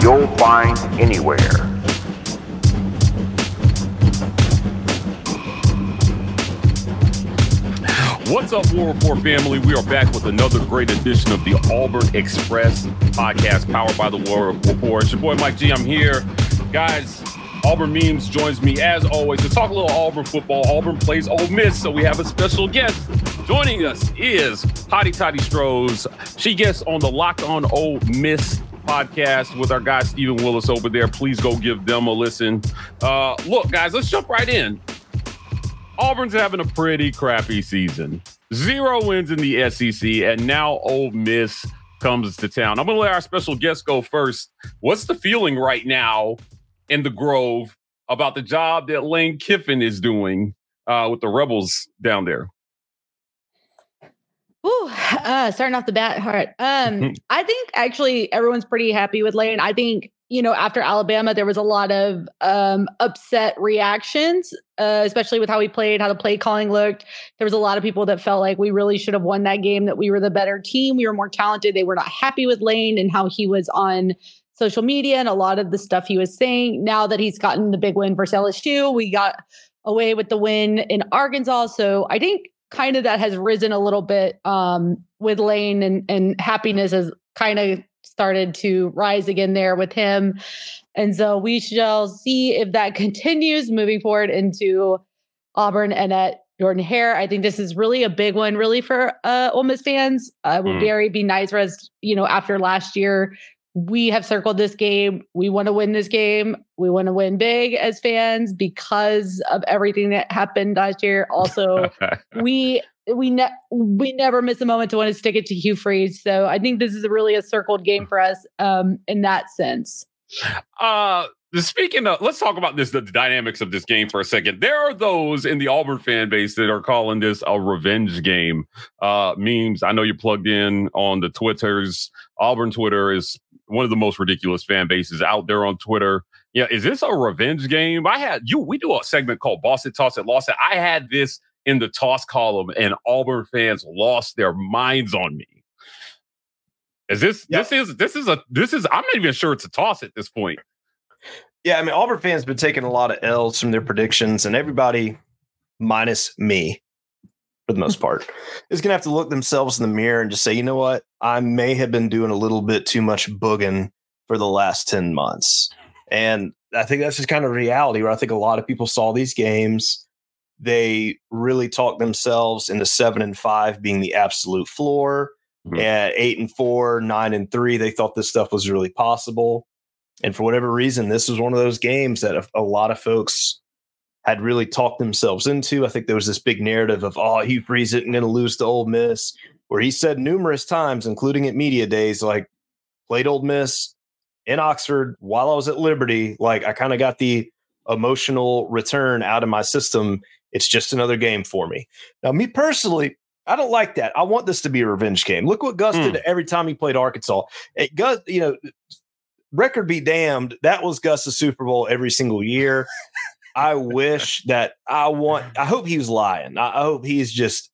you'll find anywhere. What's up, War Report family? We are back with another great edition of the Auburn Express podcast powered by the War Report. It's your boy Mike G. I'm here. Guys, Auburn Memes joins me as always to talk a little Auburn football. Auburn plays Ole Miss, so we have a special guest. Joining us is Hotty Toddy Stros. She guests on the Locked On Ole Miss podcast with our guy Stephen Willis over there. Please go give them a listen. Uh, look, guys, let's jump right in. Auburn's having a pretty crappy season. Zero wins in the SEC, and now Ole Miss comes to town. I'm going to let our special guest go first. What's the feeling right now in the Grove about the job that Lane Kiffin is doing uh, with the Rebels down there? Ooh, uh, starting off the bat hard. Um, I think actually everyone's pretty happy with Lane. I think you know after Alabama there was a lot of um, upset reactions, uh, especially with how he played, how the play calling looked. There was a lot of people that felt like we really should have won that game, that we were the better team, we were more talented. They were not happy with Lane and how he was on social media and a lot of the stuff he was saying. Now that he's gotten the big win versus LSU, we got away with the win in Arkansas. So I think kind of that has risen a little bit um, with Lane and, and happiness has kind of started to rise again there with him. And so we shall see if that continues moving forward into Auburn and at Jordan Hare. I think this is really a big one, really for uh, Ole Miss fans. Uh, would mm. very be nice for us, you know, after last year we have circled this game. We want to win this game. We want to win big as fans because of everything that happened last year. Also, we we ne- we never miss a moment to want to stick it to Hugh Freeze. So I think this is really a circled game for us um, in that sense. Uh speaking of let's talk about this the dynamics of this game for a second there are those in the auburn fan base that are calling this a revenge game uh memes i know you're plugged in on the twitters auburn twitter is one of the most ridiculous fan bases out there on Twitter. Yeah, is this a revenge game? I had you. We do a segment called "Boss It, Toss It, Lost It." I had this in the toss column, and Auburn fans lost their minds on me. Is this this is this is a this is I'm not even sure it's a toss at this point. Yeah, I mean Auburn fans been taking a lot of L's from their predictions, and everybody minus me for the most part, is going to have to look themselves in the mirror and just say, you know what? I may have been doing a little bit too much booging for the last 10 months. And I think that's just kind of reality where I think a lot of people saw these games. They really talked themselves into seven and five being the absolute floor. Mm-hmm. At eight and four, nine and three, they thought this stuff was really possible. And for whatever reason, this was one of those games that a, a lot of folks had really talked themselves into. I think there was this big narrative of, oh, Hugh Freeze isn't going to lose to Ole Miss, where he said numerous times, including at media days, like played Ole Miss in Oxford while I was at Liberty. Like I kind of got the emotional return out of my system. It's just another game for me. Now, me personally, I don't like that. I want this to be a revenge game. Look what Gus mm. did every time he played Arkansas. It, Gus, you know, record be damned. That was Gus's Super Bowl every single year. I wish that I want. I hope he was lying. I, I hope he's just.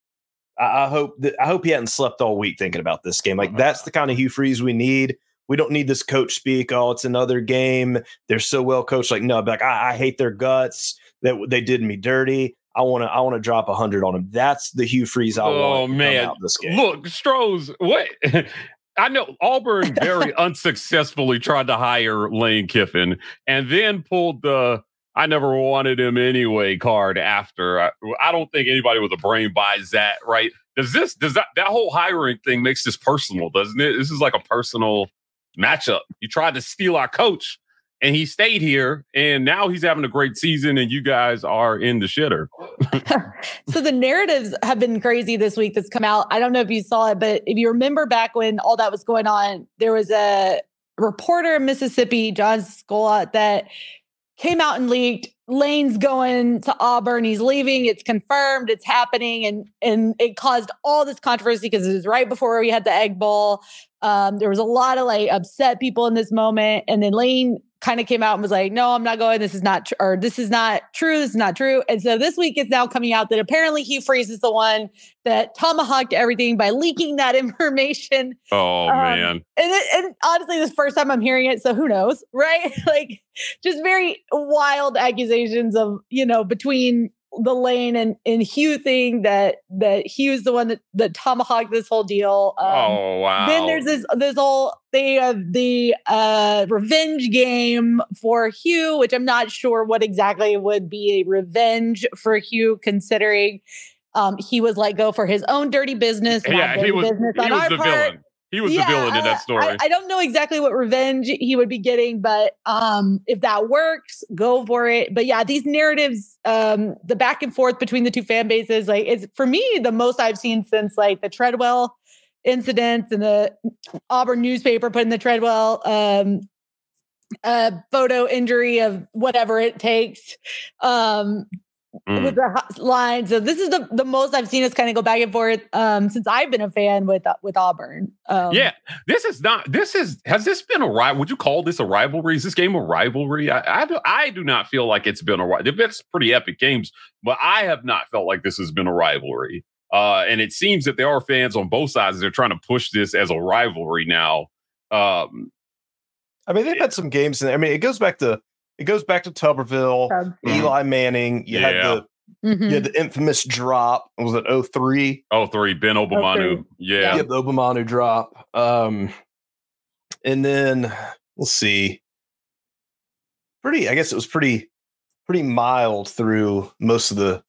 I, I hope that I hope he hadn't slept all week thinking about this game. Like that's the kind of Hugh Freeze we need. We don't need this coach speak. Oh, it's another game. They're so well coached. Like no, like I, I hate their guts. That they did me dirty. I want to. I want to drop a hundred on him. That's the Hugh Freeze I oh, want. Oh man, this game. Look, Stros. What? I know Auburn very unsuccessfully tried to hire Lane Kiffin and then pulled the I never wanted him anyway card after. I, I, don't think anybody with a brain buys that, right? Does this, does that, that whole hiring thing makes this personal, doesn't it? This is like a personal matchup. You tried to steal our coach and he stayed here and now he's having a great season and you guys are in the shitter. so the narratives have been crazy this week that's come out. I don't know if you saw it, but if you remember back when all that was going on, there was a reporter in Mississippi, John Scola, that came out and leaked Lane's going to Auburn. He's leaving. It's confirmed. It's happening, and and it caused all this controversy because it was right before we had the Egg Bowl. Um, there was a lot of like upset people in this moment, and then Lane kind of came out and was like, "No, I'm not going. This is not, tr- or this is not true. This is not true." And so this week it's now coming out that apparently Hugh Freeze is the one that tomahawked everything by leaking that information. Oh Um, man. And, it, and honestly, this is the first time I'm hearing it, so who knows, right? like, just very wild accusations of you know between the Lane and and Hugh thing that that Hugh's the one that that tomahawked this whole deal. Um, oh wow. then there's this this whole thing of the uh revenge game for Hugh, which I'm not sure what exactly would be a revenge for Hugh, considering um he was let go for his own dirty business. yeah, he was business he on was our the part. villain. He was Yeah, the villain in that story. I, I don't know exactly what revenge he would be getting, but um, if that works, go for it. But yeah, these narratives, um, the back and forth between the two fan bases, like it's for me the most I've seen since like the Treadwell incidents and the Auburn newspaper putting the Treadwell um, uh, photo injury of whatever it takes. Um, Mm. with the hot line. So this is the the most I've seen us kind of go back and forth um, since I've been a fan with uh, with Auburn. Um, yeah, this is not. This is has this been a rival? Would you call this a rivalry? Is this game a rivalry? I, I do. I do not feel like it's been a. ri- They've been some pretty epic games, but I have not felt like this has been a rivalry. Uh, and it seems that there are fans on both sides. They're trying to push this as a rivalry now. Um, I mean, they've had some games. In, I mean, it goes back to it goes back to Tuberville, Eli Manning. You had Yeah. the mhm. you had the infamous drop. Was it 03? oh, three Ben Obomanu. Yeah, Yeah, the Obomanu drop. Um, and then we'll see. Pretty, I guess it was pretty, pretty mild through most of the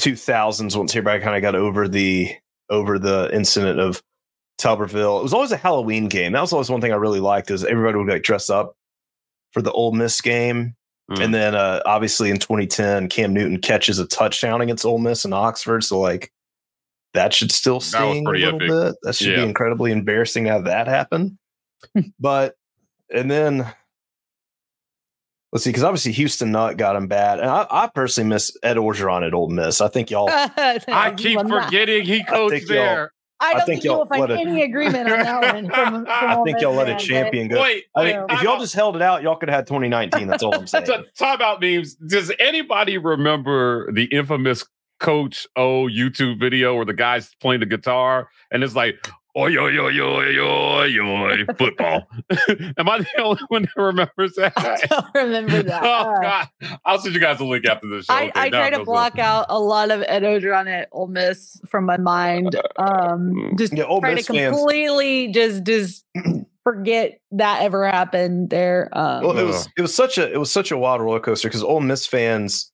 2000s. Once everybody kind of got over the over the incident of Tuberville, it was always a Halloween game. That was always one thing I really liked is everybody would like dress up for the Ole Miss game. Mm. And then uh, obviously in 2010, Cam Newton catches a touchdown against Ole Miss in Oxford. So like that should still was sting a little epic. bit. That should Yeah. be incredibly embarrassing to have that happen. but and then let's see, because obviously Houston Nutt got him bad, and I, I personally miss Ed Orgeron at Ole Miss. I think y'all. I keep forgetting he think coached y'all- there. I don't I think, think you y'all will find let it- any agreement on that one. From, from I think y'all let a champion go. Wait, I wait. think if y'all just held it out, y'all could have had 2019. That's all I'm saying. So, time out memes. Does anybody remember the infamous Coach O YouTube video where the guy's playing the guitar and it's like, oi, oi, oi, oi, oi, oi, football? Am I the only one that remembers that? I don't remember that. oh, God. I'll send you guys a link after the show. I, Okay, I now try it to feels block good. out a lot of Ed Orgeron at Ole Miss from my mind. Um, just Yeah, Ole try Miss to fans. completely just just forget that ever happened there. Um, Well, it was it was such a it was such a wild roller coaster because Ole Miss fans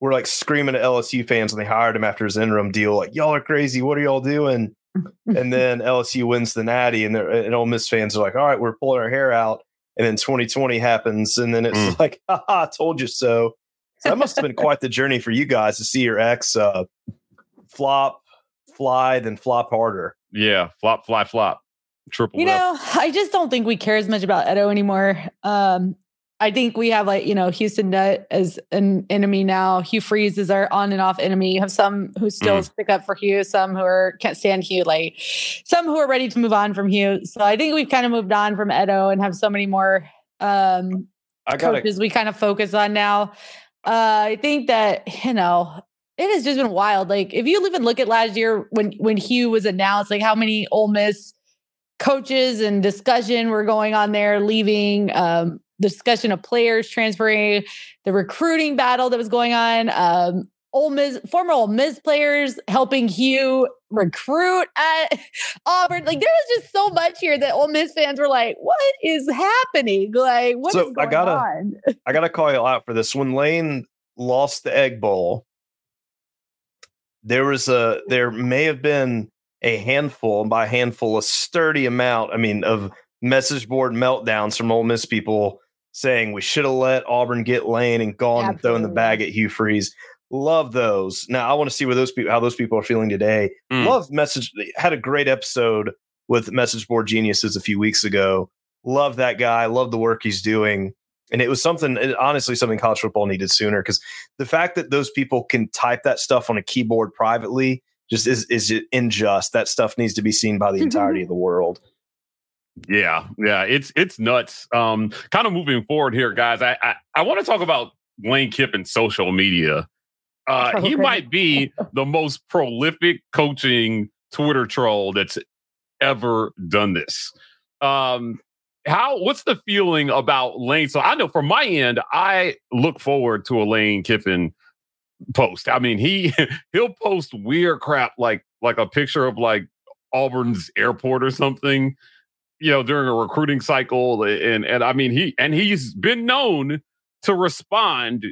were like screaming at LSU fans when they hired him after his interim deal, like y'all are crazy. What are y'all doing? And then LSU wins the Natty, and they're and Ole Miss fans are like, all right, we're pulling our hair out. And then 2020 happens, and then it's Mm. like, haha, I told you so. So that must have been quite the journey for you guys to see your ex uh, flop, fly, then flop harder. Yeah, flop, fly, flop. Triple you know, I just don't think we care as much about Edo anymore. Um, I think we have like, you know, Houston Nutt as an enemy now. Hugh Freeze is our on and off enemy. You have some who still Mm. stick up for Hugh, some who are can't stand Hugh, like some who are ready to move on from Hugh. So I think we've kind of moved on from Edo and have so many more um I got to coaches we kind of focus on now. Uh, I think that you know it has just been wild. Like if you even look at last year when when Hugh was announced, like how many Ole Miss coaches and discussion were going on there, leaving. Um, discussion of players transferring, the recruiting battle that was going on. Um, Ole Miss, former Ole Miss players helping Hugh recruit at Auburn. Like there was just so much here that Ole Miss fans were like, "What is happening? Like what is So, I going gotta- on?" I gotta call you out for this. When Lane lost the Egg Bowl, there was a there may have been a handful, and by handful, a sturdy amount. I mean, of message board meltdowns from Ole Miss people saying we should have let Auburn get Lane and gone and thrown the bag at Hugh Freeze. Love those. Now I want to see where those people how those people are feeling today. Mm. Love message had a great episode with message board geniuses a few weeks ago love that guy, love the work he's doing. And it was something, it- honestly, something college football needed sooner because the fact that those people can type that stuff on a keyboard privately just is is unjust. That stuff needs to be seen by the entirety of the world. Yeah, yeah, it's it's nuts. Um, kind of moving forward here, guys. I I, I want to talk about Lane Kiffin's social media. Uh, he might be the most prolific coaching Twitter troll that's ever done this. Um, how? What's the feeling about Lane? So I know from my end, I look forward to a Lane Kiffin post. I mean, he he'll post weird crap like like a picture of like Auburn's airport or something you know during a recruiting cycle and and I mean he and he's been known to respond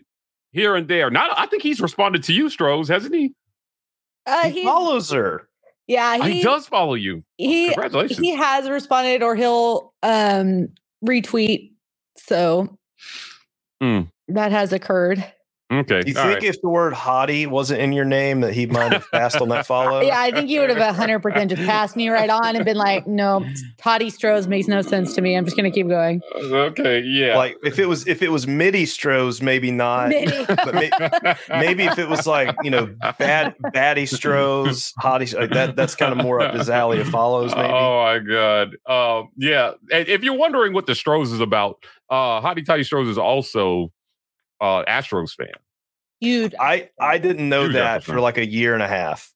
here and there. Not I think he's responded to you, Stros, hasn't he? Uh, he he, follows her. yeah, he, he, does follow you. He Congratulations. he has responded, or he'll um retweet. So Hmm. that has occurred. Okay. Do you all think right. if the word hottie wasn't in your name that he might have passed on that follow? Yeah, I think he would have hundred percent just passed me right on and been like, "No, Toddy Stros makes no sense to me. I'm just gonna keep going." okay, yeah. Like if it was if it was midi Stros, maybe not. Maybe. But may, maybe if it was like you know bad baddie Stros, hottie like that, that's kind of more up his alley of follows. Maybe. Oh my god. Um, yeah. If you're wondering what the Stros is about, uh Hotty Toddy Stros is also uh Astros fan. Huge. I I didn't know Huge that for like a year and a half.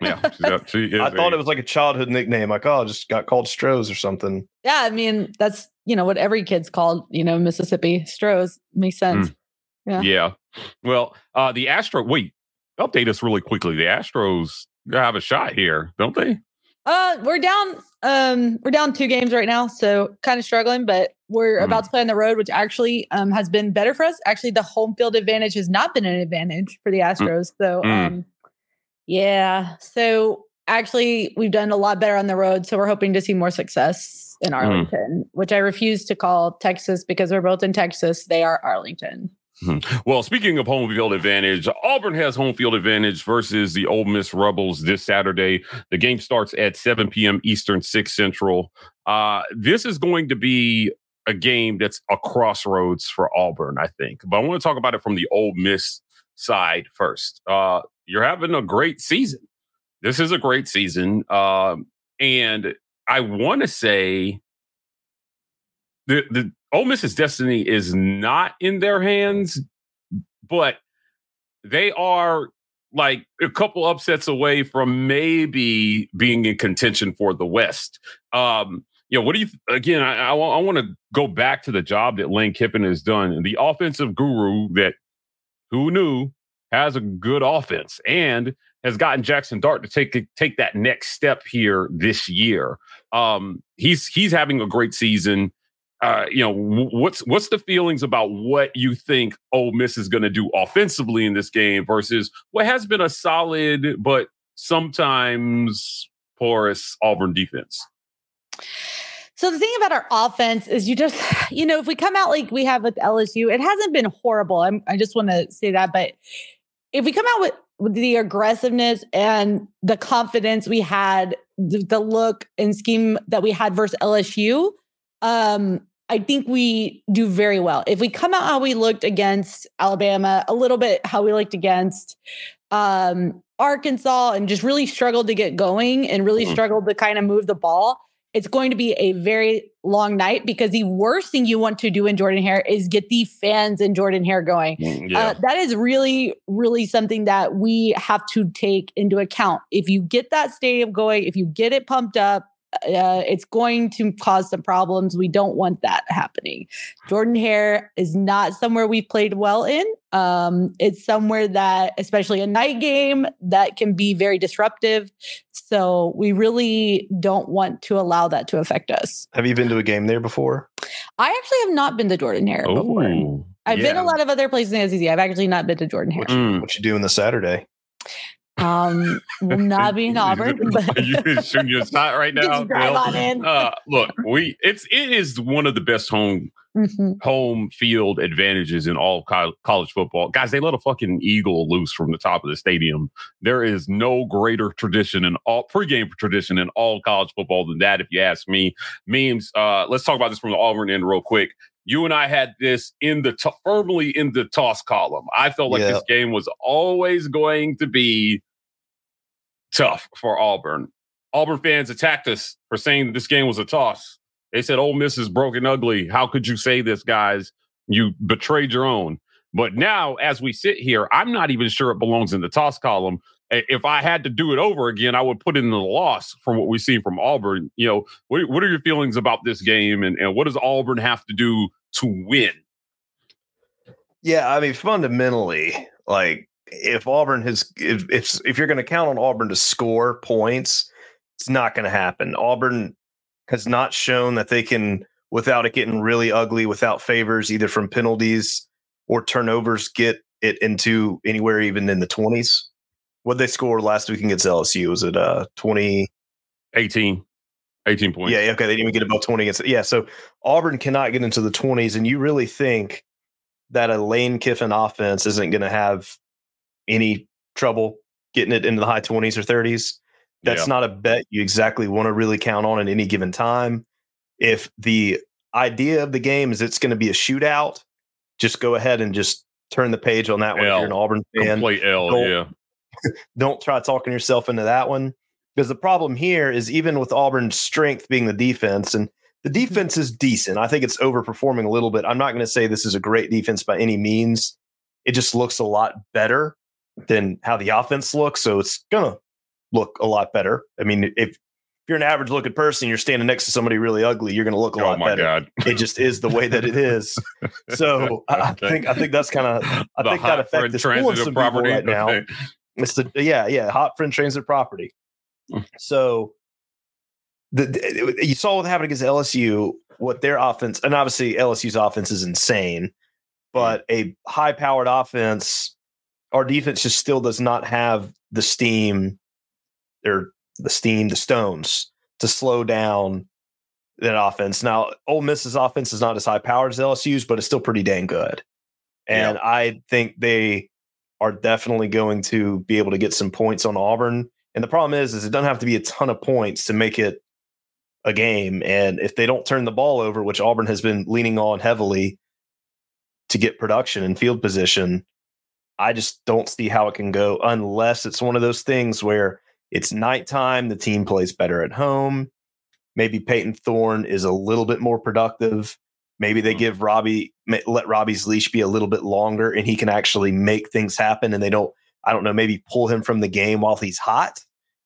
Yeah. She's she is I thought a- it was like a childhood nickname, like oh, I just got called Stros or something. Yeah, I mean that's you know what every kid's called. You know, Mississippi Stros makes sense. Yeah. Yeah. Well, uh the Astro wait, update us really quickly. The Astros have a shot here, don't they? Uh, we're down. Um, we're down two games right now, so kind of struggling. But we're Mhm. about to play on the road, which actually um has been better for us. Actually, the home field advantage has not been an advantage for the Astros. So, Mm. um, yeah. So actually, we've done a lot better on the road. So we're hoping to see more success in Arlington, which I refuse to call Texas because we're both in Texas. They are Arlington. Well, speaking of home field advantage, Auburn has home field advantage versus the Ole Miss Rebels this Saturday. The game starts at 7 p.m. Eastern, 6 Central. Uh, this is going to be a game that's a crossroads for Auburn, I think. But I want to talk about it from the Ole Miss side first. Uh, you're having a great season. This is a great season. Um, and I want to say the the Ole Miss's destiny is not in their hands, but they are like a couple upsets away from maybe being in contention for the West. Um, you know, what do you again? I, I, want to go back to the job that Lane Kiffin has done, the offensive guru that who knew has a good offense and has gotten Jackson Dart to take take that next step here this year. Um, he's he's having a great season. Uh, you know, what's what's the feelings about what you think Ole Miss is going to do offensively in this game versus what has been a solid but sometimes porous Auburn defense? So the thing about our offense is you just, you know, if we come out like we have with LSU, it hasn't been horrible. I'm, I just want to say that. But if we come out with, with the aggressiveness and the confidence we had, the, the look and scheme that we had versus LSU, um, I think we do very well. If we come out how we looked against Alabama, a little bit how we looked against um, Arkansas, and just really struggled to get going and really Mhm. struggled to kind of move the ball it's going to be a very long night because the worst thing you want to do in Jordan Hare is get the fans in Jordan Hare going. Yeah. Uh, that is really, really something that we have to take into account. If you get that stadium going, if you get it pumped up, uh, it's going to cause some problems. We don't want that happening. Jordan Hare is not somewhere we've played well in. Um, it's somewhere that, especially a night game, that can be very disruptive. So we really don't want to allow that to affect us. Have you been to a game there before? I actually have not been to Jordan Hare before. I've been a lot of other places in the SEC. I've actually not been to Jordan Hare. What, Mm. what you doing this Saturday? Um, will not be in Auburn. But Are you shooting your shot right Just now? drive on in. Uh, look, we it's it is one of the best home Mhm. home field advantages in all co- college football. Guys, they let a fucking eagle loose from the top of the stadium. There is no greater tradition in all pregame tradition in all college football than that, if you ask me. Memes, uh, let's talk about this from the Auburn end real quick. You and I had this in the to- firmly in the toss column. I felt like Yeah. this game was always going to be tough for Auburn. Auburn fans attacked us for saying this game was a toss. They said, Ole Miss is broken ugly. How could you say this, guys? You betrayed your own. But now, as we sit here, I'm not even sure it belongs in the toss column. If I had to do it over again, I would put in the loss from what we've seen from Auburn. You know, what, what are your feelings about this game and, and what does Auburn have to do to win? Yeah, I mean, fundamentally, like if Auburn has, if if, if you're going to count on Auburn to score points, it's not going to happen. Auburn has not shown that they can, without it getting really ugly, without favors, either from penalties or turnovers, get it into anywhere even in the twenties. What they scored last week against LSU was it uh twenty? 18, 18 points. Yeah, yeah, okay. They didn't even get above 20 against Yeah, so Auburn cannot get into the 20s, and you really think that a Lane Kiffin offense isn't going to have any trouble getting it into the high 20s or 30s? That's Yeah. not a bet you exactly want to really count on at any given time. If the idea of the game is it's going to be a shootout, just go ahead and just turn the page on that one. If you're an Auburn fan, Complete L, Don't- yeah. don't try talking yourself into that one because the problem here is even with Auburn's strength being the defense and the mm-hmm. defense is decent. I think it's overperforming a little bit. I'm not going to say this is a great defense by any means. It just looks a lot better than how the offense looks, so it's going to look a lot better. I mean, if, if you're an average looking person, you're standing next to somebody really ugly, you're going to look a Oh lot better. God. It just is the way that it is. So I I think I think that's kind of I The think that friend is transitive some property. right now. Okay. It's the yeah, yeah, hot friend transit property. Mm. So the, the- you saw what happened against LSU, what their offense, and obviously LSU's offense is insane, but a high powered offense, our defense just still does not have the steam or the steam, the stones to slow down that offense. Now, Ole Miss's offense is not as high powered as LSU's, but it's still pretty dang good. And I think they are definitely going to be able to get some points on Auburn. And the problem is, is it doesn't have to be a ton of points to make it a game. And if they don't turn the ball over, which Auburn has been leaning on heavily to get production and field position, I just don't see how it can go unless it's one of those things where it's nighttime, the team plays better at home. Maybe Payton Thorne is a little bit more productive. Maybe they Mhm. give Robbie let Robbie's leash be a little bit longer and he can actually make things happen and they don't I don't know maybe pull him from the game while he's hot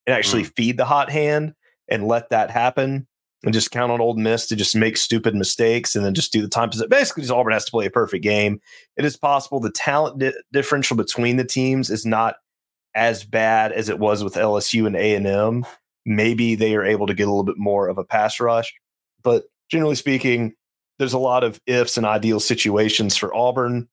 and actually feed the hot hand and let that happen and just count on Ole Miss to just make stupid mistakes and then just do the time possession. Basically, just Auburn has to play a perfect game. It is possible the talent di- differential between the teams is not as bad as it was with LSU and A and M. Maybe they are able to get a little bit more of a pass rush, but generally speaking, there's a lot of ifs and ideal situations for Auburn,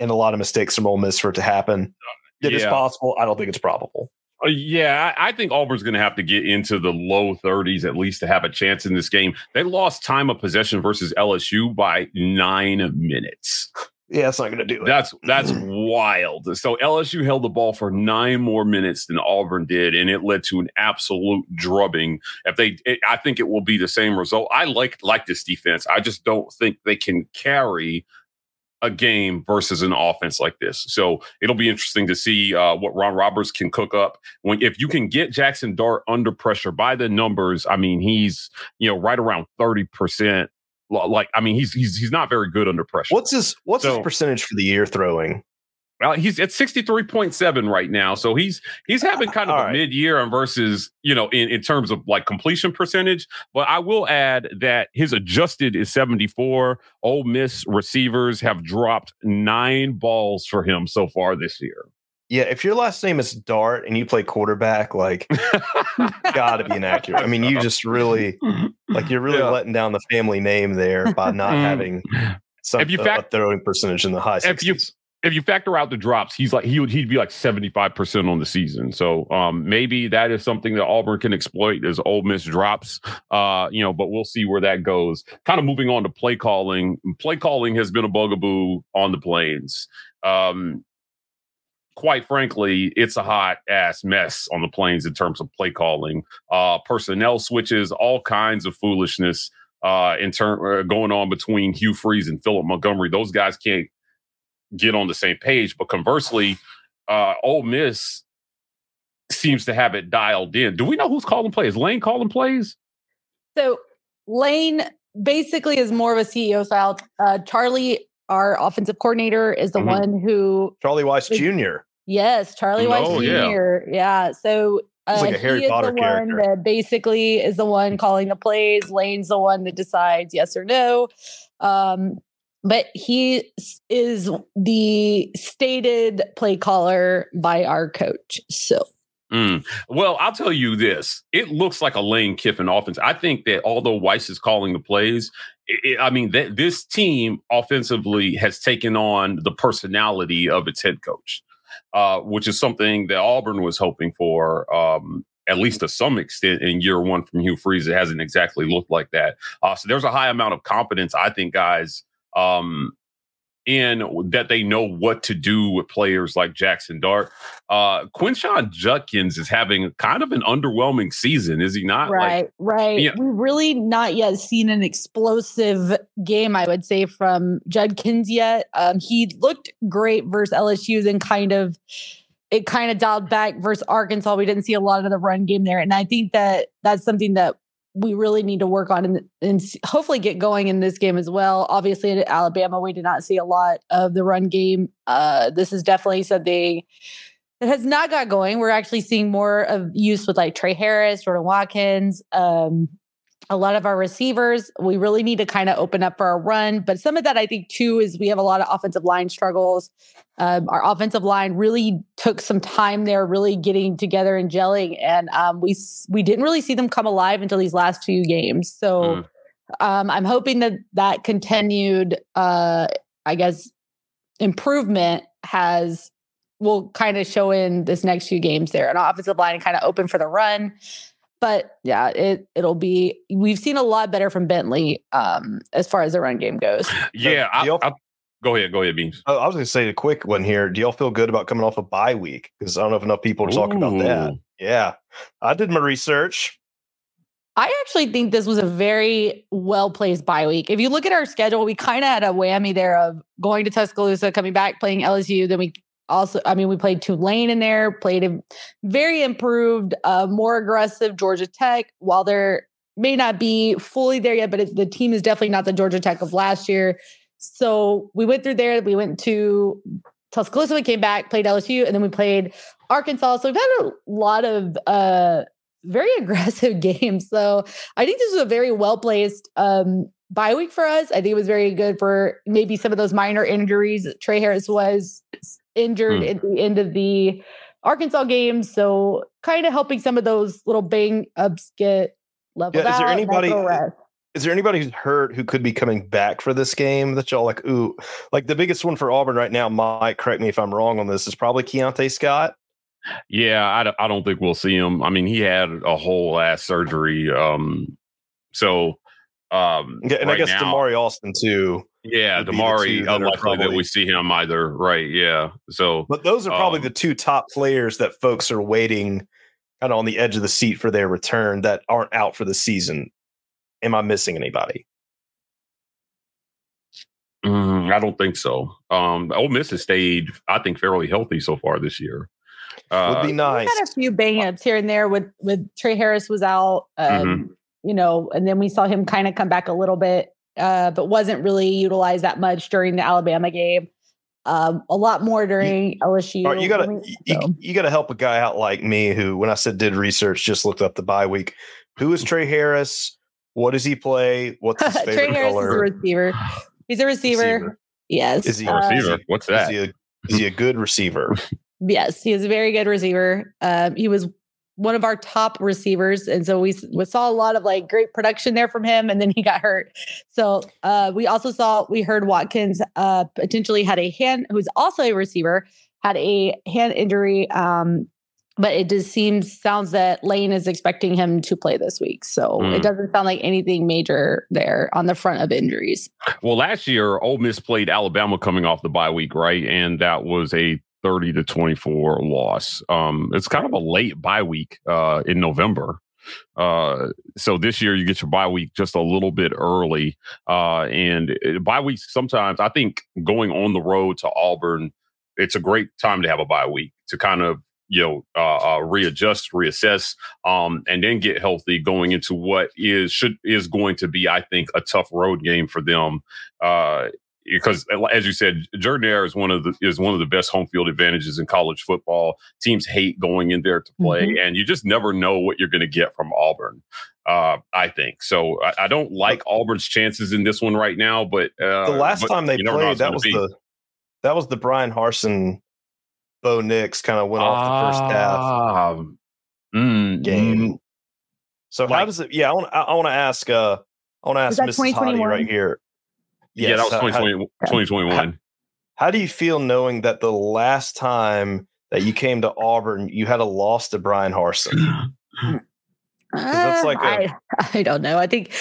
and a lot of mistakes from Ole Miss for it to happen. It is Yeah. possible. I don't think it's probable. Uh, yeah, I, I think Auburn's going to have to get into the low 30s at least to have a chance in this game. They lost time of possession versus LSU by nine minutes. Yeah, it's not going to do it. That's that's wild. So LSU held the ball for nine more minutes than Auburn did, and it led to an absolute drubbing. If they, it, I think it will be the same result. I like like this defense. I just don't think they can carry a game versus an offense like this. So it'll be interesting to see uh, what Ron Roberts can cook up. When if you can get Jackson Dart under pressure by the numbers, I mean he's you know right around thirty percent. Like I mean he's he's he's not very good under pressure. What's his What's So- his percentage for the year throwing? Well, he's at 63.7 right now. So he's he's having kind of All a right. mid-year versus, you know, in, in terms of like completion percentage. But I will add that his adjusted is 74. Ole Miss receivers have dropped nine balls for him so far this year. Yeah, if your last name is Dart and you play quarterback, like got to be inaccurate. I mean, you just really like you're really Yeah. letting down the family name there by not Mm. having some If you fact- a throwing percentage in the high. If you 60s. If you factor out the drops, he's like he would he'd be like 75% on the season. So um maybe that is something that Auburn can exploit as Ole Miss drops. Uh, you know, but we'll see where that goes. Kind of moving on to play calling. Play calling has been a bugaboo on the plains. Um quite frankly, it's a hot ass mess on the plains in terms of play calling, uh, personnel switches, all kinds of foolishness uh, in turn uh, going on between Hugh Freeze and Philip Montgomery. Those guys can't get on the same page. But conversely, uh, Ole Miss seems to have it dialed in. Do we know who's calling plays? Lane calling plays? So Lane basically is more of a CEO style. Uh, Charlie, our offensive coordinator, is the Mhm. one who Charlie Weis Big- Jr. Yes, Charlie Weis Oh. Jr. Yeah. So uh, like a Harry he is Potter the one character. that basically is the one calling the plays. Lane's the one that decides yes or no. Um, but he is the stated play caller by our coach. So Mm. Well, I'll tell you this. It looks like a Lane Kiffin offense. I think that although Weis is calling the plays, it, I mean, that this team offensively has taken on the personality of its head coach, uh, which is something that Auburn was hoping for, um, at least to some extent, in year one from Hugh Freeze. It hasn't exactly looked like that. Uh, so there's a high amount of confidence, I think, guys. Um, in that they know what to do with players like Jackson Dart. Uh Quinshon Judkins is having kind of an underwhelming season, is he not? right, Like, right. yeah. We've really not yet seen an explosive game, I would say, from Judkins yet. Um, he looked great versus LSU, then kind of it kind of dialed back versus Arkansas. We didn't see a lot of the run game there, and I think that that's something that we really need to work on and, and hopefully get going in this game as well. Obviously, at Alabama, we did not see a lot of the run game. Uh, this is definitely something that has not got going. We're actually seeing more of use with like Tre Harris, Jordan Watkins, um, a lot of our receivers. We really need to kind of open up for our run. But some of that, I think, too, is we have a lot of offensive line struggles. Um, our offensive line really took some time there, really getting together and gelling, and um, we we didn't really see them come alive until these last few games. So Mm. um, I'm hoping that that continued, uh, I guess, improvement has will kind of show in this next few games there. An offensive line kind of open for the run. But yeah, it it'll be we've seen a lot better from Bentley um as far as the run game goes. yeah, I, do I- go ahead, go ahead, Beans. Oh, I was going to say a quick one here. Do y'all feel good about coming off a bye week? Because I don't know if enough people are talking about that. Yeah, I did my research. I actually think this was a very well placed bye week. If you look at our schedule, we kind of had a whammy there of going to Tuscaloosa, coming back, playing LSU. Then we also, I mean, we played Tulane in there, played a very improved, uh, more aggressive Georgia Tech. While they're may not be fully there yet, but it, the team is definitely not the Georgia Tech of last year. So we went through there. We went to Tuscaloosa. We came back, played LSU, and then we played Arkansas. So we've had a lot of uh, very aggressive games. So I think this was a very well placed um, bye week for us. I think it was very good for maybe some of those minor injuries. Tre Harris was injured Hmm. at the end of the Arkansas game. So kind of helping some of those little bang ups get leveled Yeah, is there out. and anybody- Is there anybody who's hurt who could be coming back for this game that y'all like? Ooh, like the biggest one for Auburn right now. Mike, correct me if I'm wrong on this. Is probably Keionta Scott. Yeah, I, don't- I don't think we'll see him. I mean, he had a whole ass surgery. Um, so um, Okay, and I guess now- Damari Alston too. Yeah, the two Damari, that are unlikely that we see him either. Right? Yeah. So But those are probably Um, the two top players that folks are waiting kind of on the edge of the seat for their return that aren't out for the season. Am I missing anybody? mm, I don't think so. Um, Ole Miss has stayed, I think, fairly healthy so far this year. Uh, Would be We nice. had a few bang ups here and there with with Tre Harris was out, um, Mm-hmm. you know, and then we saw him kind of come back a little bit, uh, but wasn't really utilized that much during the Alabama game. Um, a lot more during LSU. All right, you gotta I mean, you, you gotta help a guy out like me who, when I said did research, just looked up the bye week. Who is Tre Harris? What does he play? What's his Tre favorite Harris is a color? receiver. He's a receiver. Receiver. Yes. Is he a a Uh, receiver. What's that? Is he a, is he a good receiver? yes, he is a very good receiver. Um, he was one of our top receivers, and so we, we saw a lot of like great production there from him, and then he got hurt. So uh, we also saw we heard Watkins uh, potentially had a hand, who's also a receiver, had a hand injury. Um, but it just seems sounds that Lane is expecting him to play this week. So Mm. it doesn't sound like anything major there on the front of injuries. Well, last year, Ole Miss played Alabama coming off the bye week, right? And that was a 30 to 24 loss. Um, it's kind of a late bye week uh, in November. Uh, so this year you get your bye week just a little bit early. Uh, and uh, bye weeks sometimes, I think going on the road to Auburn, it's a great time to have a bye week to kind of you know uh, uh, readjust, reassess, um, and then get healthy going into what is should is going to be, I think, a tough road game for them. Uh, because as you said, Jordan Hare is one of the is one of the best home field advantages in college football. Teams hate going in there to play, and you just never know what you're going to get from Auburn. Uh, I think so. I, I don't like Auburn's chances in this one right now, but uh, the last but time they you never know how played, that was be. the that was the Bryan Harsin, Bo Nix kind of went off the first half mm, game. mm, So how does it? Yeah, I want I, I want to ask. Uh, I want to ask that Mrs. Hottie right here. Yeah, that was Yes, how- 2020, 2021. How do you feel knowing that the last time that you came to Auburn, you had a loss to Bryan Harsin? that's like a- I, I don't know. I think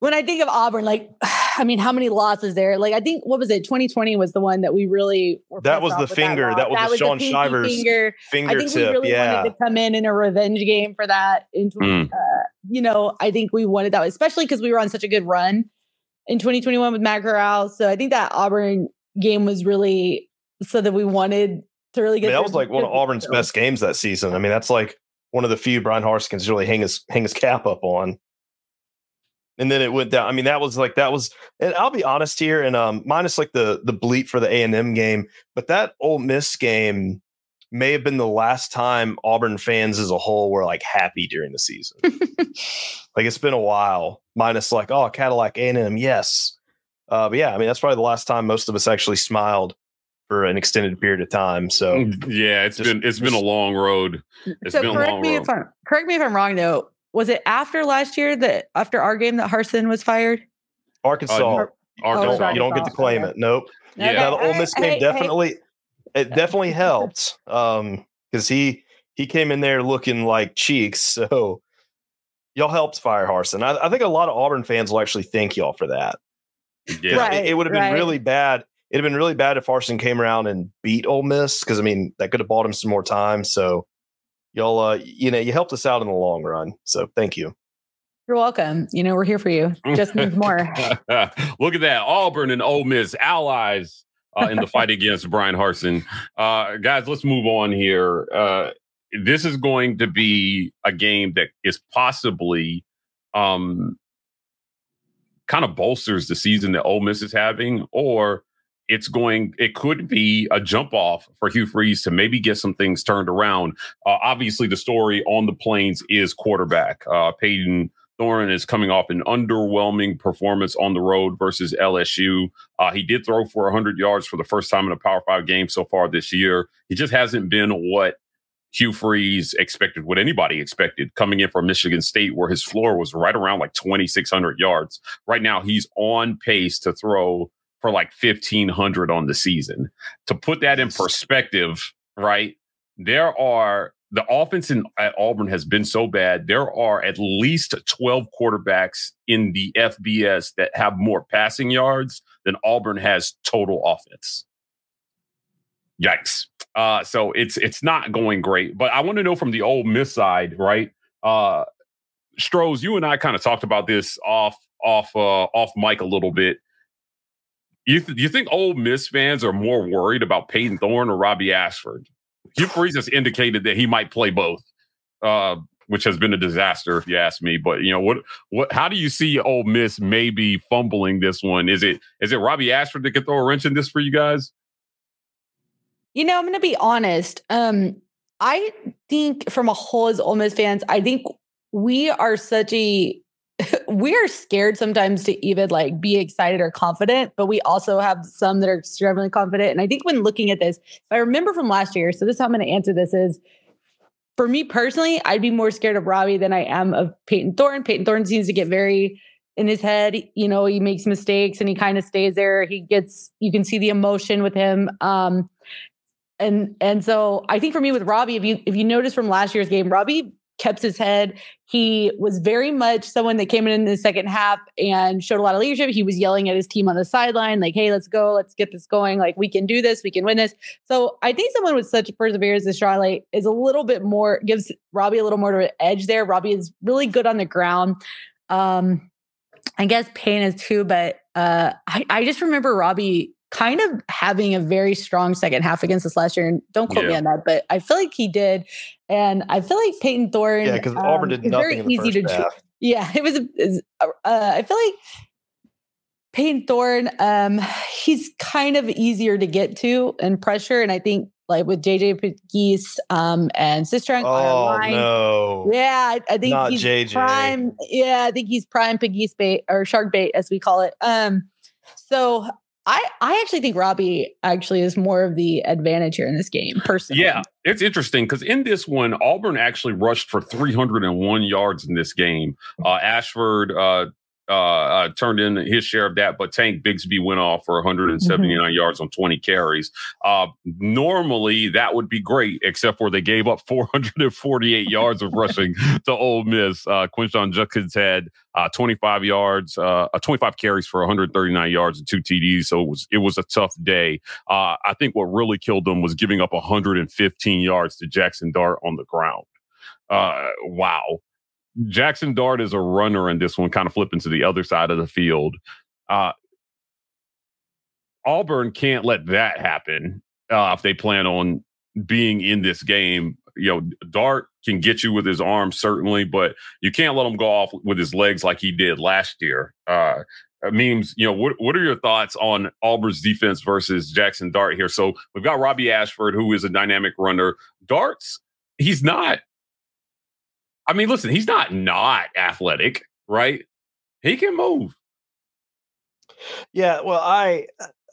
when I think of Auburn, like, I mean, how many losses there? Like, I think what was it? 2020 was the one that we really were That was the finger. loss. That was the Shaun Shivers finger. I think we really yeah. wanted to come in in a revenge game for that. In tw- Mm. uh, you know, I think we wanted that, especially because we were on such a good run in 2021 with Matt Corral. So I think that Auburn game was really so that we wanted to really I get. mean, that was like one of Auburn's best games that season. I mean, that's like one of the few Brian can really hang his hang his cap up on. And then it went down. I mean, that was like that was. And I'll be honest here, and um, minus like the the bleep for the A and M game, but that Ole Miss game may have been the last time Auburn fans as a whole were like happy during the season. like it's been a while. Minus like oh Cadillac A and M, yes. Uh, but yeah, I mean that's probably the last time most of us actually smiled for an extended period of time. So yeah, it's Just- been it's been a long road. It's so been a correct long me road. if I'm correct me if I'm wrong though. Was it after last year that after our game that Harsin was fired? Arkansas, Uh, you Arkansas. don't, you don't get to claim it. Nope. Yeah. Now the Okay, Ole Miss game hey, hey. Definitely it definitely helped. Um, because he he came in there looking like cheeks. So y'all helped fire Harsin. I, I think a lot of Auburn fans will actually thank y'all for that. Yeah. Right. It, it would have been right. really bad. It'd have been really bad if Harsin came around and beat Ole Miss because I mean that could have bought him some more time. So y'all, uh, you know, you helped us out in the long run. So thank you. You're welcome. You know, we're here for you. Just means more. Look at that. Auburn and Ole Miss allies uh, in the fight against Bryan Harsin. Uh, guys, let's move on here. Uh, this is going to be a game that is possibly um, kind of bolsters the season that Ole Miss is having, or it's going, it could be a jump off for Hugh Freeze to maybe get some things turned around. Uh, obviously, the story on the plains is quarterback. Uh, Payton Thorne is coming off an underwhelming performance on the road versus LSU. Uh, he did throw for 100 yards for the first time in a Power Five game so far this year. He just hasn't been what Hugh Freeze expected, what anybody expected coming in from Michigan State, where his floor was right around like 2,600 yards. Right now, he's on pace to throw for like 1,500 on the season. To put that in perspective, right? There are the offense in, at Auburn has been so bad. There are at least 12 quarterbacks in the FBS that have more passing yards than Auburn has total offense. Yikes. Uh, so it's it's not going great. But I want to know from the Ole Miss side, right? Uh Stros, you and I kind of talked about this off off uh off mic a little bit. You th- you think Ole Miss fans are more worried about Payton Thorne or Robbie Ashford? Hugh Freeze has indicated that he might play both, uh, which has been a disaster if you ask me. But you know what? What? How do you see Ole Miss maybe fumbling this one? Is it is it Robbie Ashford that can throw a wrench in this for you guys? You know, I'm going to be honest. Um, I think from a whole as Ole Miss fans, I think we are such a we are scared sometimes to even like be excited or confident, but we also have some that are extremely confident. And I think when looking at this, if I remember from last year, so this is how I'm going to answer this is for me personally, I'd be more scared of Robbie than I am of Payton Thorne. Payton Thorne seems to get very in his head. You know, he makes mistakes and he kind of stays there. He gets, you can see the emotion with him. Um, and and so I think for me with Robbie, if you if you notice from last year's game, Robbie kept his head. He was very much someone that came in in the second half and showed a lot of leadership. He was yelling at his team on the sideline, like, hey, let's go, let's get this going. Like, we can do this, we can win this. So I think someone with such perseverance as Charlotte is a little bit more, gives Robbie a little more of an edge there. Robbie is really good on the ground. Um, I guess Payne is too, but uh, I, I just remember Robbie kind of having a very strong second half against us last year. And don't quote yeah. me on that, but I feel like he did. And I feel like Payton Thorne. Yeah, because um, Auburn did nothing. Very easy to. Half. Yeah, it was. Uh, I feel like Payton Thorne. Um, he's kind of easier to get to and pressure, and I think like with JJ Pegues um, and Sistrunk oh, on. No. Yeah, I, I think Not he's JJ. prime. Yeah, I think he's prime Pegues bait or shark bait as we call it. Um, so I, I actually think Robby actually is more of the advantage here in this game, personally. Yeah, it's interesting because in this one, Auburn actually rushed for 301 yards in this game. Uh, Ashford uh, uh, uh, turned in his share of that, but Tank Bigsby went off for 179 mm-hmm. yards on 20 carries. Uh, normally, that would be great, except for they gave up 448 yards of rushing to Ole Miss. Uh, Quinshon Judkins had uh, 25 yards, uh, 25 carries for 139 yards and two TDs. So it was it was a tough day. Uh, I think what really killed them was giving up 115 yards to Jackson Dart on the ground. Uh, wow. Jackson Dart is a runner in this one, kind of flipping to the other side of the field. Uh, Auburn can't let that happen uh, if they plan on being in this game. You know, Dart can get you with his arms certainly, but you can't let him go off with his legs like he did last year. Uh, means you know what what are your thoughts on Auburn's defense versus Jackson Dart here? So we've got Robby Ashford, who is a dynamic runner. Darts, he's not I mean, listen, he's not not athletic, right? He can move. Yeah, well, I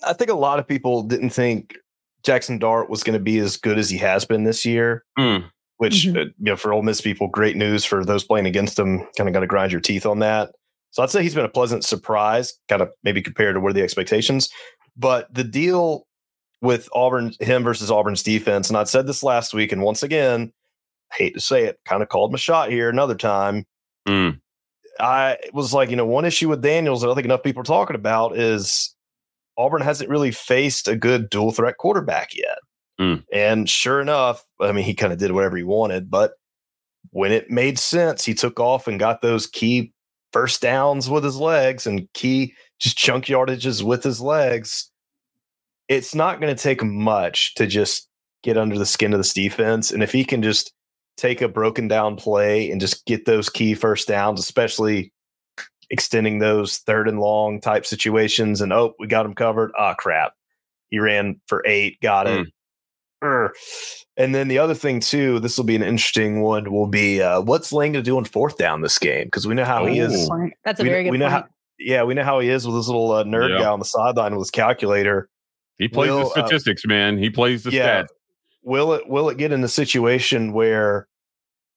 I think a lot of people didn't think Jackson Dart was going to be as good as he has been this year. Mm. Which, mm-hmm. uh, you know, for Ole Miss people, great news for those playing against him. Kind of got to grind your teeth on that. So I'd say he's been a pleasant surprise, kind of maybe compared to where the expectations. But the deal with Auburn, him versus Auburn's defense, and I'd said this last week, and once again, hate to say it, kind of called my shot here another time. Mm. I was like, you know, one issue with Daniels that I think enough people are talking about is Auburn hasn't really faced a good dual threat quarterback yet. Mm. And sure enough, I mean, he kind of did whatever he wanted, but when it made sense, he took off and got those key first downs with his legs and key just chunk yardages with his legs. It's not going to take much to just get under the skin of this defense. And if he can just take a broken down play and just get those key first downs, especially extending those third and long type situations. And oh, we got him covered. Ah, crap. He ran for eight, got it. Mm. And then the other thing too, this will be an interesting one. Will be uh, what's Lane going to do on fourth down this game because we know how Ooh. he is. That's a we, very good. We know point. how, yeah, we know how he is with his little uh, nerd guy on the sideline with his calculator. He plays will, the uh, statistics, uh, man. He plays the yeah, stats. Will it will it get in a situation where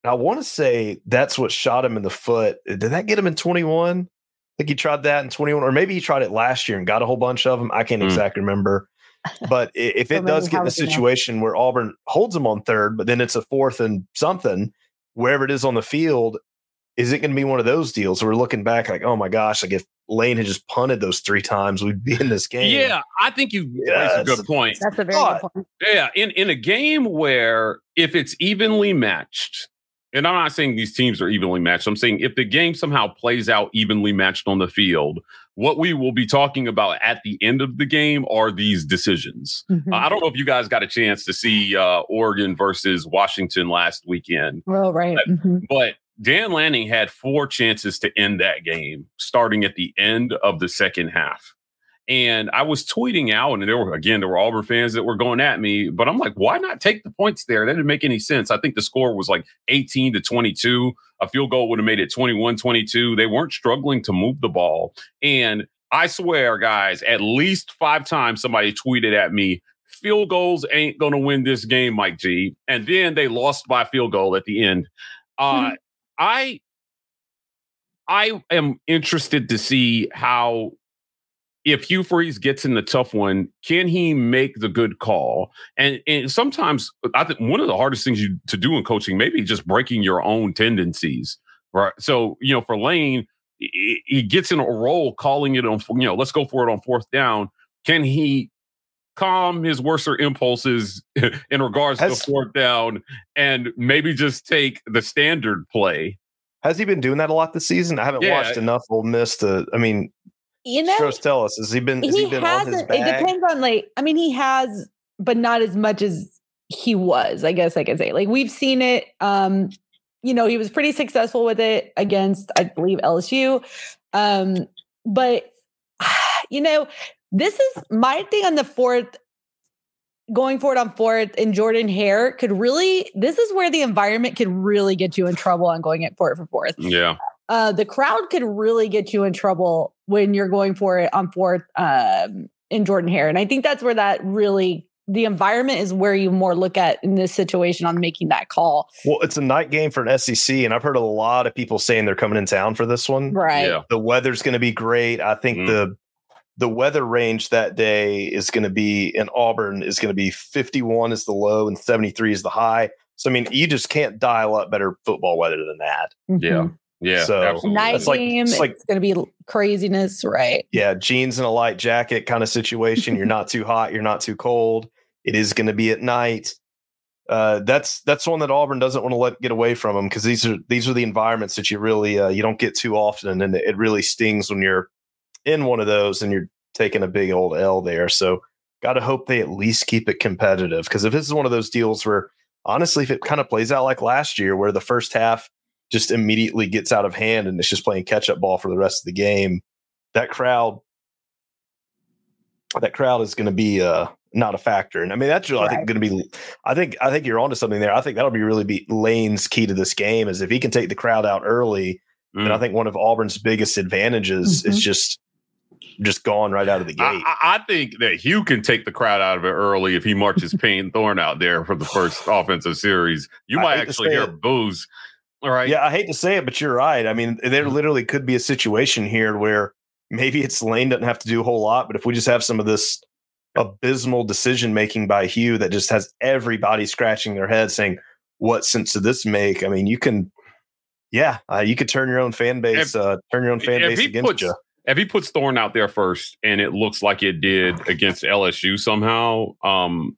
I want to say that's what shot him in the foot. Did that get him in 21? I think he tried that in 21, or maybe he tried it last year and got a whole bunch of them. I can't mm. exactly remember. But if it does get in a situation where Auburn holds him on third, but then it's a fourth and something, wherever it is on the field, is it going to be one of those deals? We're looking back like, oh my gosh, like if Lane had just punted those three times, we'd be in this game. Yeah, I think you yeah, a good point. That's a very but, good point. Yeah, in in a game where if it's evenly matched, and I'm not saying these teams are evenly matched. I'm saying if the game somehow plays out evenly matched on the field, what we will be talking about at the end of the game are these decisions. Mm-hmm. Uh, I don't know if you guys got a chance to see uh, Oregon versus Washington last weekend. Well, right. But, mm-hmm. but Dan Lanning had four chances to end that game starting at the end of the second half. And I was tweeting out, and there were again there were Auburn fans that were going at me, but I'm like, why not take the points there? That didn't make any sense. I think the score was like 18 to 22. A field goal would have made it 21 22. They weren't struggling to move the ball. And I swear, guys, at least five times somebody tweeted at me, field goals ain't going to win this game, Mike G. And then they lost by field goal at the end. Uh, mm-hmm. I I am interested to see how if Hugh Freeze gets in the tough one, can he make the good call? And and sometimes I think one of the hardest things you to do in coaching, maybe just breaking your own tendencies. Right. So, you know, for Lane, he gets in a role calling it on, you know, let's go for it on fourth down. Can he calm his worser impulses in regards has, to fourth down and maybe just take the standard play? Has he been doing that a lot this season? I haven't yeah. watched enough Ole Miss to. I mean, you know, Stros, tell us. Has he been? Has he, he been on his bag? It depends on like. I mean, he has, but not as much as he was. I guess I could say. Like we've seen it. Um, you know, he was pretty successful with it against, I believe, LSU. Um, but you know, this is my thing on the fourth going forward on fourth and Jordan Hare could really this is where the environment could really get you in trouble on going at fourth for fourth. Yeah. Uh, the crowd could really get you in trouble when you're going for it on fourth um, in Jordan Hare. And I think that's where that really the environment is where you more look at in this situation on making that call. Well, it's a night game for an SEC, and I've heard a lot of people saying they're coming in town for this one. Right. Yeah. The weather's going to be great. I think mm. the the weather range that day is going to be in Auburn is going to be 51 is the low and 73 is the high. So I mean, you just can't dial up better football weather than that. Mm-hmm. Yeah. Yeah. So absolutely. night like, game, it's, like, it's going to be craziness, right? Yeah, jeans and a light jacket kind of situation. you're not too hot, you're not too cold. It is going to be at night. Uh, that's that's one that Auburn doesn't want to let get away from them because these are these are the environments that you really uh, you don't get too often, and it really stings when you're in one of those and you're taking a big old L there. So got to hope they at least keep it competitive because if this is one of those deals where honestly, if it kind of plays out like last year, where the first half just immediately gets out of hand and it's just playing catch up ball for the rest of the game, that crowd, that crowd is going to be uh, not a factor. And I mean, that's really. I think, going to be. I think, I think you're onto something there. I think that'll be really be Lane's key to this game is if he can take the crowd out early. Mm. And I think one of Auburn's biggest advantages mm-hmm. is just just gone right out of the gate. I, I, think that Hugh can take the crowd out of it early if he marches Payton Thorne out there for the first offensive series. You might actually hear it. booze. All right. Yeah, I hate to say it, but you're right. I mean, there mm-hmm. literally could be a situation here where maybe it's Lane doesn't have to do a whole lot, but if we just have some of this abysmal decision making by Hugh that just has everybody scratching their head saying, "What sense does this make?" I mean, you can, yeah, uh, you could turn your own fan base, if, uh, turn your own fan base against puts, you if he puts Thorne out there first and it looks like it did against LSU somehow, um,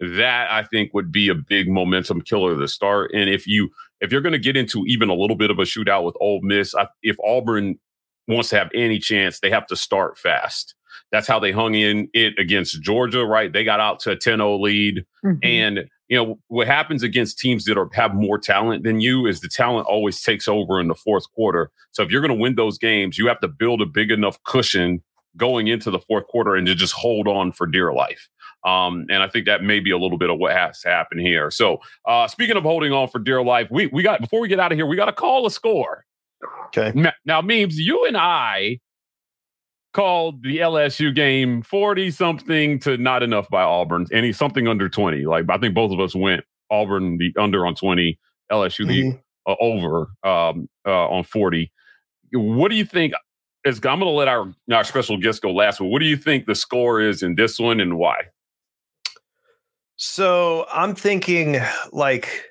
that I think would be a big momentum killer to start. And if you if you're going to get into even a little bit of a shootout with Ole Miss, I, if Auburn wants to have any chance, they have to start fast. That's how they hung in it against Georgia, right? They got out to a 10-0 lead. Mm-hmm. And you know what happens against teams that are have more talent than you is the talent always takes over in the fourth quarter. So if you're going to win those games, you have to build a big enough cushion going into the fourth quarter and to just hold on for dear life. Um, and I think that may be a little bit of what has happened here. So uh, speaking of holding on for dear life, we we got before we get out of here, we got to call a score. Okay. Now, memes, you and I called the LSU game 40 something to not enough by Auburn, and he's something under 20. Like I think both of us went Auburn the under on 20, LSU mm-hmm. the uh, over um, uh, on 40. What do you think? Is, I'm going to let our our special guest go last. But what do you think the score is in this one and why? So I'm thinking like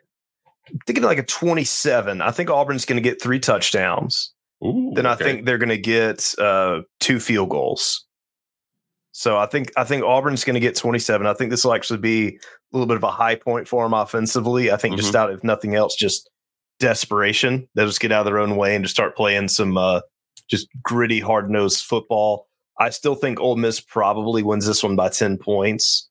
thinking like a 27. I think Auburn's going to get three touchdowns. Ooh, then I think they're going to get uh, two field goals. So I think I think Auburn's going to get 27. I think this will actually be a little bit of a high point for them offensively. I think mm-hmm. just out if nothing else, just desperation. They'll just get out of their own way and just start playing some uh, just gritty, hard nosed football. I still think Ole Miss probably wins this one by 10 points.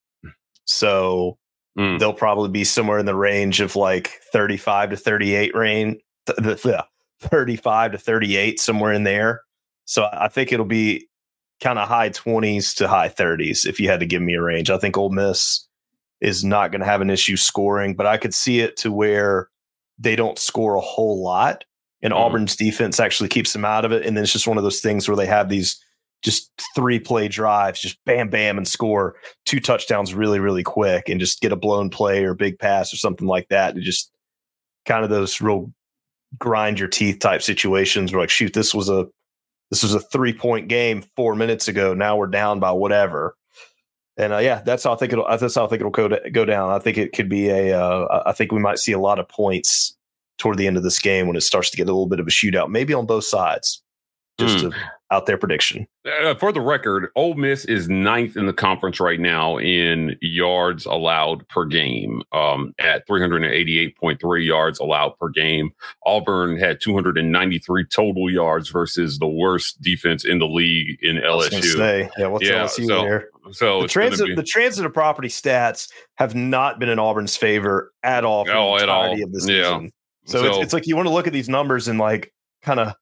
So mm. they'll probably be somewhere in the range of like 35 to 38 range. Th- th- 35 to 38, somewhere in there. So I think it'll be kind of high 20s to high 30s if you had to give me a range. I think Ole Miss is not going to have an issue scoring, but I could see it to where they don't score a whole lot and mm. Auburn's defense actually keeps them out of it. And then it's just one of those things where they have these just three play drives, just bam, bam, and score two touchdowns really, really quick and just get a blown play or big pass or something like that. And just kind of those real grind your teeth type situations where like, shoot, this was a this was a three point game four minutes ago. Now we're down by whatever. And uh, yeah, that's how I think it'll. That's how I think it'll go to, go down. I think it could be a. Uh, I think we might see a lot of points toward the end of this game when it starts to get a little bit of a shootout, maybe on both sides. Just mm. Out there prediction. Uh, for the record, Ole Miss is ninth in the conference right now in yards allowed per game um, at 388.3 yards allowed per game. Auburn had 293 total yards versus the worst defense in the league in LSU. Say, yeah, what's yeah, LSU so, there? So the transit, be, the transit of property stats have not been in Auburn's favor at all for oh, the entirety of the season. Yeah. So, so it's, it's like you want to look at these numbers and like kind of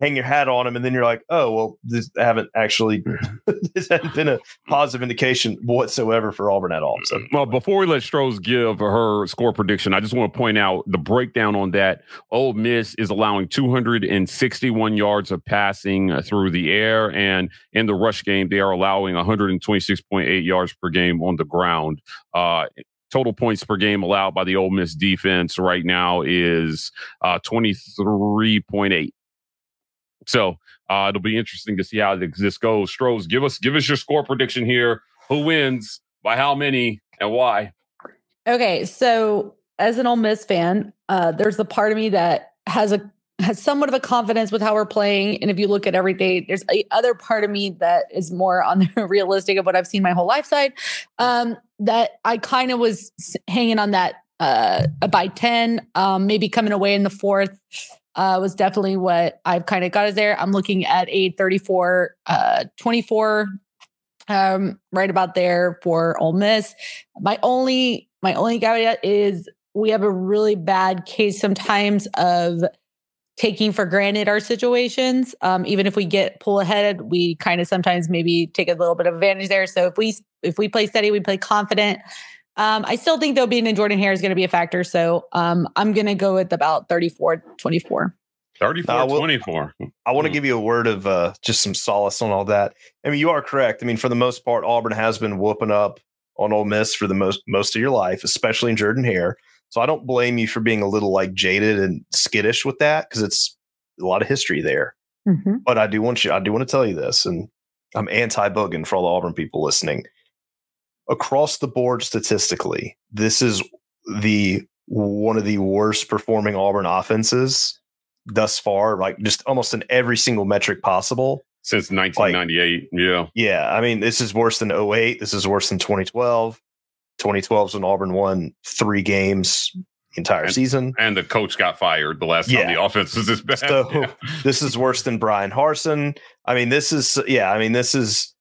hang your hat on them, and then you're like, oh well, this haven't actually this hasn't been a positive indication whatsoever for Auburn at all. So, well, before we let Stros give her score prediction, I just want to point out the breakdown on that. Ole Miss is allowing 261 yards of passing uh, through the air, and in the rush game, they are allowing 126.8 yards per game on the ground. Uh, total points per game allowed by the Ole Miss defense right now is uh, 23.8. So uh, it'll be interesting to see how this goes. Stros, give us give us your score prediction here. Who wins? By how many? And why? Okay, so as an Ole Miss fan, uh, there's a part of me that has a has somewhat of a confidence with how we're playing. And if you look at everything, there's a other part of me that is more on the realistic of what I've seen my whole life side. Um, that I kind of was hanging on that uh, by 10, um, maybe coming away in the fourth uh, was definitely what I've kind of got is there. I'm looking at a 34 uh, 24 um, right about there for Ole Miss. My only my only caveat is we have a really bad case sometimes of taking for granted our situations. Um, even if we get pull ahead, we kind of sometimes maybe take a little bit of advantage there. So if we if we play steady, we play confident. Um, I still think though being in Jordan Hare is going to be a factor. So um, I'm going to go with about 34 24. 34 uh, well, 24. I want to hmm. give you a word of uh, just some solace on all that. I mean, you are correct. I mean, for the most part, Auburn has been whooping up on Ole Miss for the most most of your life, especially in Jordan Hare. So I don't blame you for being a little like jaded and skittish with that because it's a lot of history there. Mm-hmm. But I do want you, I do want to tell you this, and I'm anti bugging for all the Auburn people listening. Across the board, statistically, this is the one of the worst performing Auburn offenses thus far, like just almost in every single metric possible. Since 1998. Like, yeah. Yeah. I mean, this is worse than 08. This is worse than 2012. 2012 is when Auburn won three games the entire and, season. And the coach got fired the last yeah. time the offense was this bad. So yeah. this is worse than Bryan Harsin. I mean, this is, yeah, I mean, this is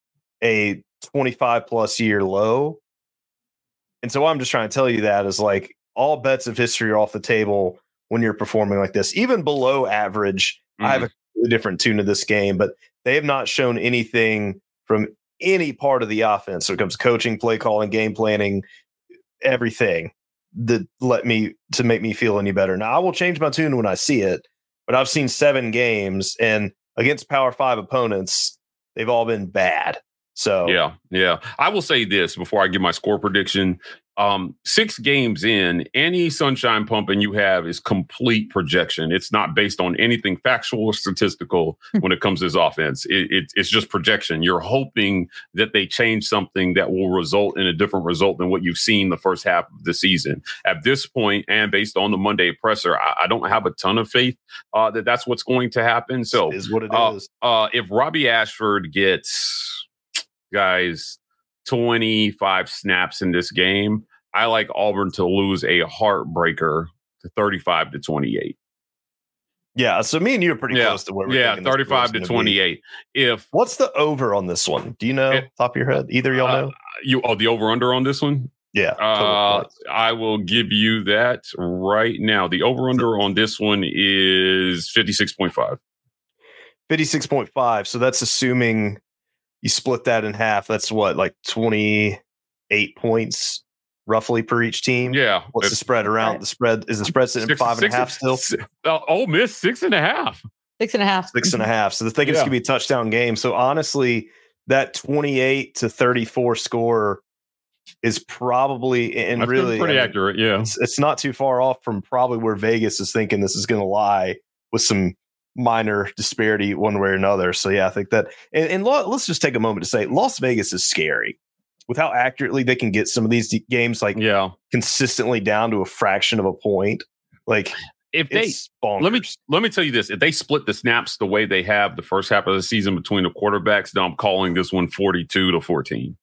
a 25 plus year low. And so I'm just trying to tell you that is like all bets of history are off the table when you're performing like this, even below average. Mm-hmm. I have mm-hmm. a different tune to this game, but they have not shown anything from any part of the offense. when it comes to coaching, play calling, game planning, everything that let me to make me feel any better. Now I will change my tune when I see it, but I've seen seven games and against power five opponents, they've all been bad. So yeah, yeah. I will say this before I give my score prediction um, six games in, any sunshine pumping you have is complete projection. It's not based on anything factual or statistical hmm. when it comes to this offense. It, it, it's just projection. You're hoping that they change something that will result in a different result than what you've seen the first half of the season. At this point, and based on the Monday presser, I, I don't have a ton of faith uh, that that's what's going to happen. So, is what it uh, is. Uh, if Robby Ashford gets guys 25 snaps in this game. I like Auburn to lose a heartbreaker to 35 to 28. Yeah, so me and you are pretty yeah. close to where we're yeah, 35 to 28. Be. If what's the over on this one? Do you know it, top of your head? Either y'all uh, know? You oh the over under on this one? Yeah. Uh, I will give you that right now. The over under on this one is 56.5. 56.5. So that's assuming you split that in half. That's what, like 28 points roughly per each team. Yeah. What's the spread around? The spread is the spread sitting six, five and six, a half still? Uh, Ole Miss six and a half. Six and a half. Six and a half. So the thing thinking it's gonna be a touchdown game. So honestly, that 28 to 34 score is probably and That's really pretty I mean, accurate. Yeah. it's, it's not too far off from probably where Vegas is thinking this is going to lie with some minor disparity one way or another. So yeah, I think that and, and lo- let's just take a moment to say Las Vegas is scary with how accurately they can get some of these games like Yeah. consistently down to a fraction of a point. Like If they let me let me tell you this: if they split the snaps the way they have the first half of the season between the quarterbacks, then I'm calling this one 42 to 14.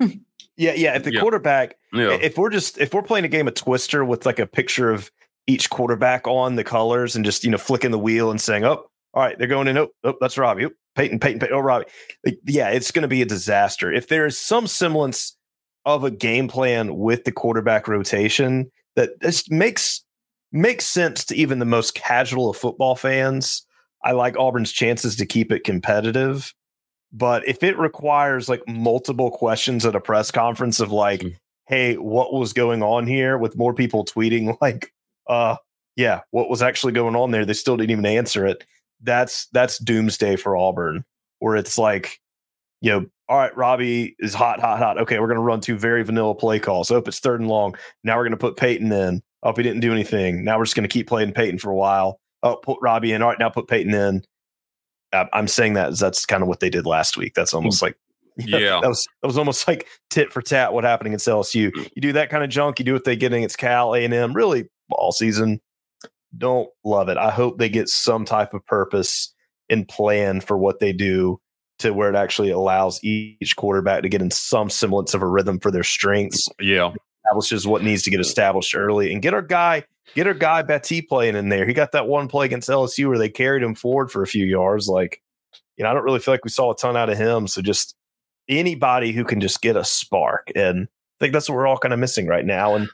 yeah, yeah. If the Yeah. quarterback Yeah. if we're just if we're playing a game of Twister with like a picture of each quarterback on the colors and just you know flicking the wheel and saying, "Oh, all right, they're going in. Oh, oh that's Robby. Oh, Payton, Payton, Payton. Oh, Robby." Like, yeah, it's going to be a disaster. If there is some semblance of a game plan with the quarterback rotation that just makes makes sense to even the most casual of football fans, I like Auburn's chances to keep it competitive. But if it requires like multiple questions at a press conference of like, Mm. hey, what was going on here with more people tweeting like, uh, yeah, what was actually going on there? They still didn't even answer it. That's that's doomsday for Auburn, where it's like, you know, all right, Robby is hot, hot, hot. Okay, we're gonna run two very vanilla play calls. Hope it's third and long. Now we're gonna put Payton in. Oh, he didn't do anything. Now we're just gonna keep playing Payton for a while. Oh, put Robby in. All right, now put Payton in. I'm saying that that's kind of what they did last week. That's almost like Yeah. that was that was almost like tit for tat what happening against LSU. You do that kind of junk, you do what they get It's Cal, A and M, really all season. Don't love it. I hope they get some type of purpose and plan for what they do to where it actually allows each quarterback to get in some semblance of a rhythm for their strengths. Yeah. Establishes what needs to get established early and get our guy, get our guy Betty playing in there. He got that one play against LSU where they carried him forward for a few yards. Like, you know, I don't really feel like we saw a ton out of him. So just anybody who can just get a spark. And I think that's what we're all kind of missing right now. And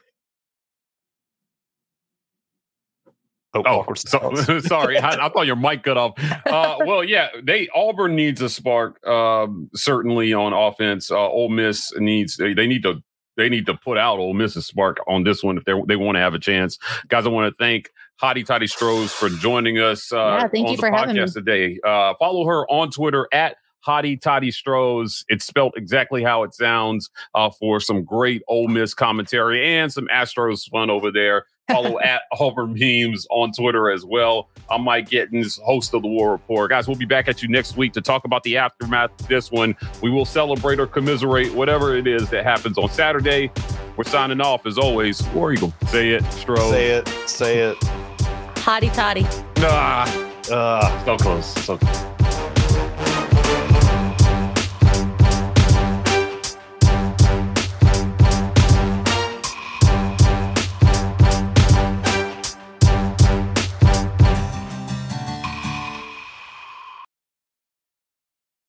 oh, Oh, awkward so, sorry. I, I thought your mic cut off. Uh, well, yeah, they Auburn needs a spark. Um, certainly on offense. Uh, Ole Miss needs. They, they need to. They need to put out Ole Miss's spark on this one if they they want to have a chance. Guys, I want to thank Hotty Toddy Stros for joining us. Uh, Yeah, thank on you the for having me. podcast today. Uh, follow her on Twitter at Hotty Toddy Stros. It's spelled exactly how it sounds uh, for some great Ole Miss commentary and some Astros fun over there. Follow at Auburn Memes on Twitter as well. I'm Mike Gittins, host of the War Report. Guys, we'll be back at you next week to talk about the aftermath of this one. We will celebrate or commiserate whatever it is that happens on Saturday. We're signing off as always. War Eagle. Say it, Stro. say it, say it. Hotty toddy. Nah, Uh, so close. So close.